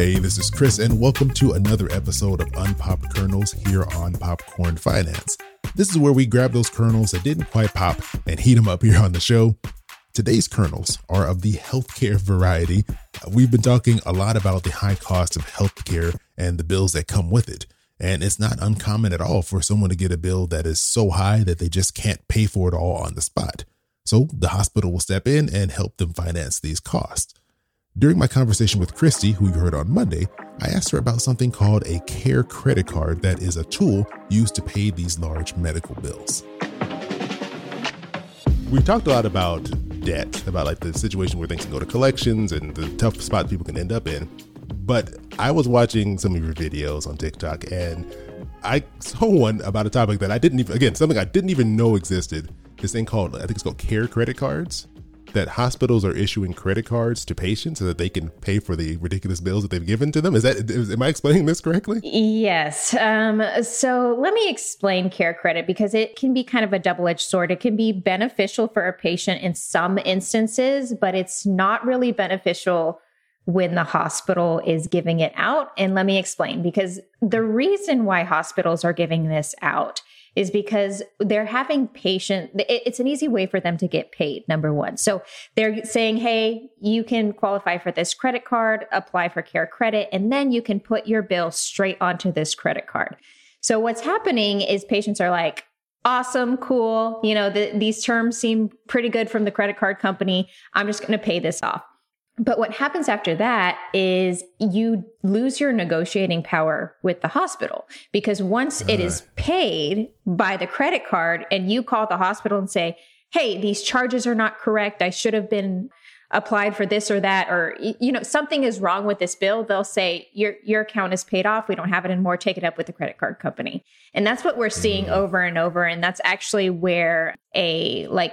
Hey, this is Chris, and welcome to another episode of Unpopped Kernels here on Popcorn Finance. This is where we grab those kernels that didn't quite pop and heat them up here on the show. Today's kernels are of the healthcare variety. We've been talking a lot about the high cost of healthcare and the bills that come with it. And it's not uncommon at all for someone to get a bill that is so high that they just can't pay for it all on the spot. So the hospital will step in and help them finance these costs. During my conversation with Christy, who you heard on Monday, I asked her about something called a care credit card that is a tool used to pay these large medical bills. We've talked a lot about debt, about like the situation where things can go to collections and the tough spot people can end up in. But I was watching some of your videos on TikTok and I saw one about a topic that I didn't even, again, something I didn't even know existed. This thing called, I think it's called care credit cards that hospitals are issuing credit cards to patients so that they can pay for the ridiculous bills that they've given to them. Is that is, am I explaining this correctly? Yes. Um, so let me explain care credit because it can be kind of a double edged sword. It can be beneficial for a patient in some instances, but it's not really beneficial when the hospital is giving it out. And let me explain because the reason why hospitals are giving this out is because they're having patient it's an easy way for them to get paid number 1 so they're saying hey you can qualify for this credit card apply for care credit and then you can put your bill straight onto this credit card. So what's happening is patients are like awesome cool. You know the, these terms seem pretty good from the credit card company. I'm just going to pay this off but what happens after that is you lose your negotiating power with the hospital because once it is paid by the credit card and you call the hospital and say, Hey, these charges are not correct. I should have been applied for this or that, or, you know, something is wrong with this bill. They'll say your, your account is paid off. We don't have it anymore. Take it up with the credit card company. And that's what we're seeing mm. over and over. And that's actually where a like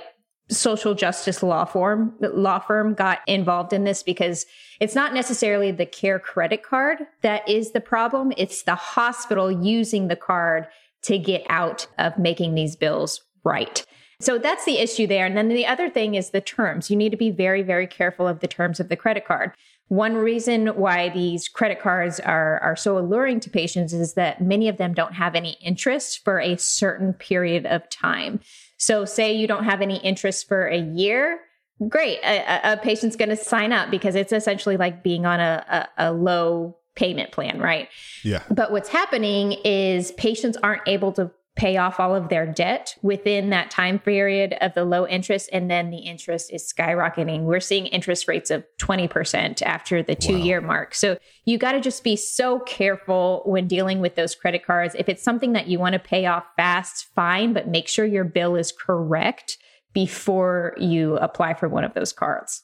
social justice law firm law firm got involved in this because it's not necessarily the care credit card that is the problem. It's the hospital using the card to get out of making these bills right. So that's the issue there. And then the other thing is the terms. You need to be very very careful of the terms of the credit card one reason why these credit cards are, are so alluring to patients is that many of them don't have any interest for a certain period of time. So, say you don't have any interest for a year, great. A, a patient's going to sign up because it's essentially like being on a, a, a low payment plan, right? Yeah. But what's happening is patients aren't able to pay off all of their debt within that time period of the low interest and then the interest is skyrocketing. We're seeing interest rates of 20% after the 2 wow. year mark. So you got to just be so careful when dealing with those credit cards. If it's something that you want to pay off fast fine but make sure your bill is correct before you apply for one of those cards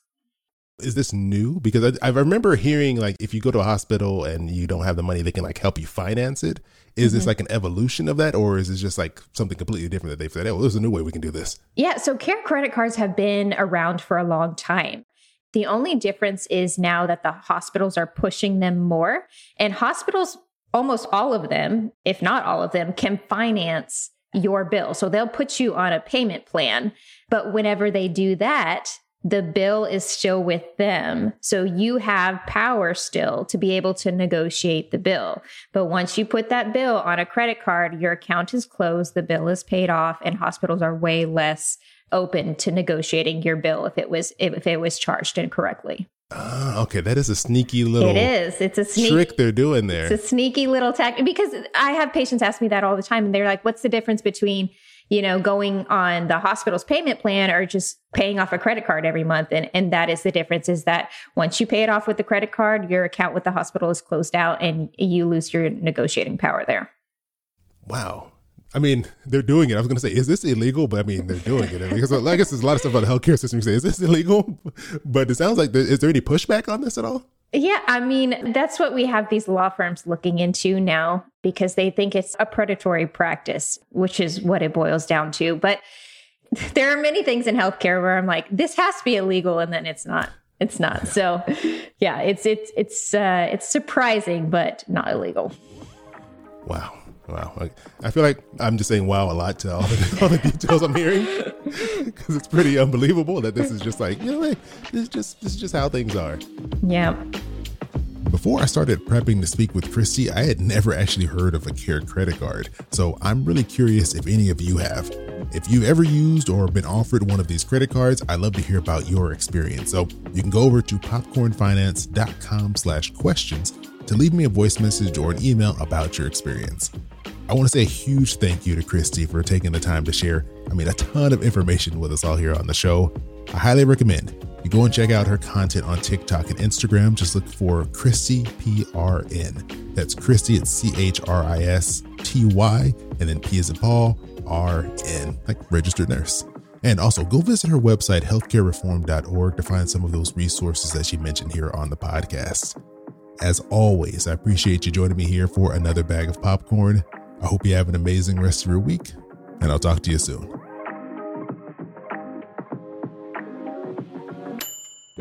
is this new? Because I, I, remember hearing like if you go to a hospital and you don't have the money, they can like help you finance it. Is mm-hmm. this like an evolution of that, or is it just like something completely different that they've said, "Oh, there's a new way we can do this"? Yeah, so care credit cards have been around for a long time. The only difference is now that the hospitals are pushing them more, and hospitals, almost all of them, if not all of them, can finance your bill. So they'll put you on a payment plan. But whenever they do that, the bill is still with them. So you have power still to be able to negotiate the bill. But once you put that bill on a credit card, your account is closed, the bill is paid off, and hospitals are way less open to negotiating your bill if it was if it was charged incorrectly. Uh, okay, that is a sneaky little. It is. It's a sneak, trick they're doing there. It's a sneaky little tactic because I have patients ask me that all the time, and they're like, "What's the difference between you know, going on the hospital's payment plan or just paying off a credit card every month. And, and that is the difference is that once you pay it off with the credit card, your account with the hospital is closed out and you lose your negotiating power there. Wow. I mean, they're doing it. I was going to say, is this illegal? But I mean, they're doing it because I guess there's a lot of stuff about the healthcare system. You say, is this illegal? But it sounds like is there any pushback on this at all? Yeah, I mean, that's what we have these law firms looking into now because they think it's a predatory practice, which is what it boils down to. But there are many things in healthcare where I'm like, this has to be illegal, and then it's not. It's not. So, yeah, it's it's it's uh, it's surprising, but not illegal. Wow. Wow. I feel like I'm just saying wow a lot to all the, all the details I'm hearing because it's pretty unbelievable that this is just like, you know, hey, this is just, this is just how things are. Yeah. Before I started prepping to speak with Christy, I had never actually heard of a Care credit card, so I'm really curious if any of you have. If you've ever used or been offered one of these credit cards, I'd love to hear about your experience. So you can go over to popcornfinance.com slash questions to leave me a voice message or an email about your experience. I want to say a huge thank you to Christy for taking the time to share, I mean, a ton of information with us all here on the show. I highly recommend you go and check out her content on TikTok and Instagram. Just look for Christy PRN. That's Christy, it's C H R I S T Y, and then P is in Paul, R N, like registered nurse. And also go visit her website, healthcarereformed.org, to find some of those resources that she mentioned here on the podcast. As always, I appreciate you joining me here for another bag of popcorn. I hope you have an amazing rest of your week, and I'll talk to you soon.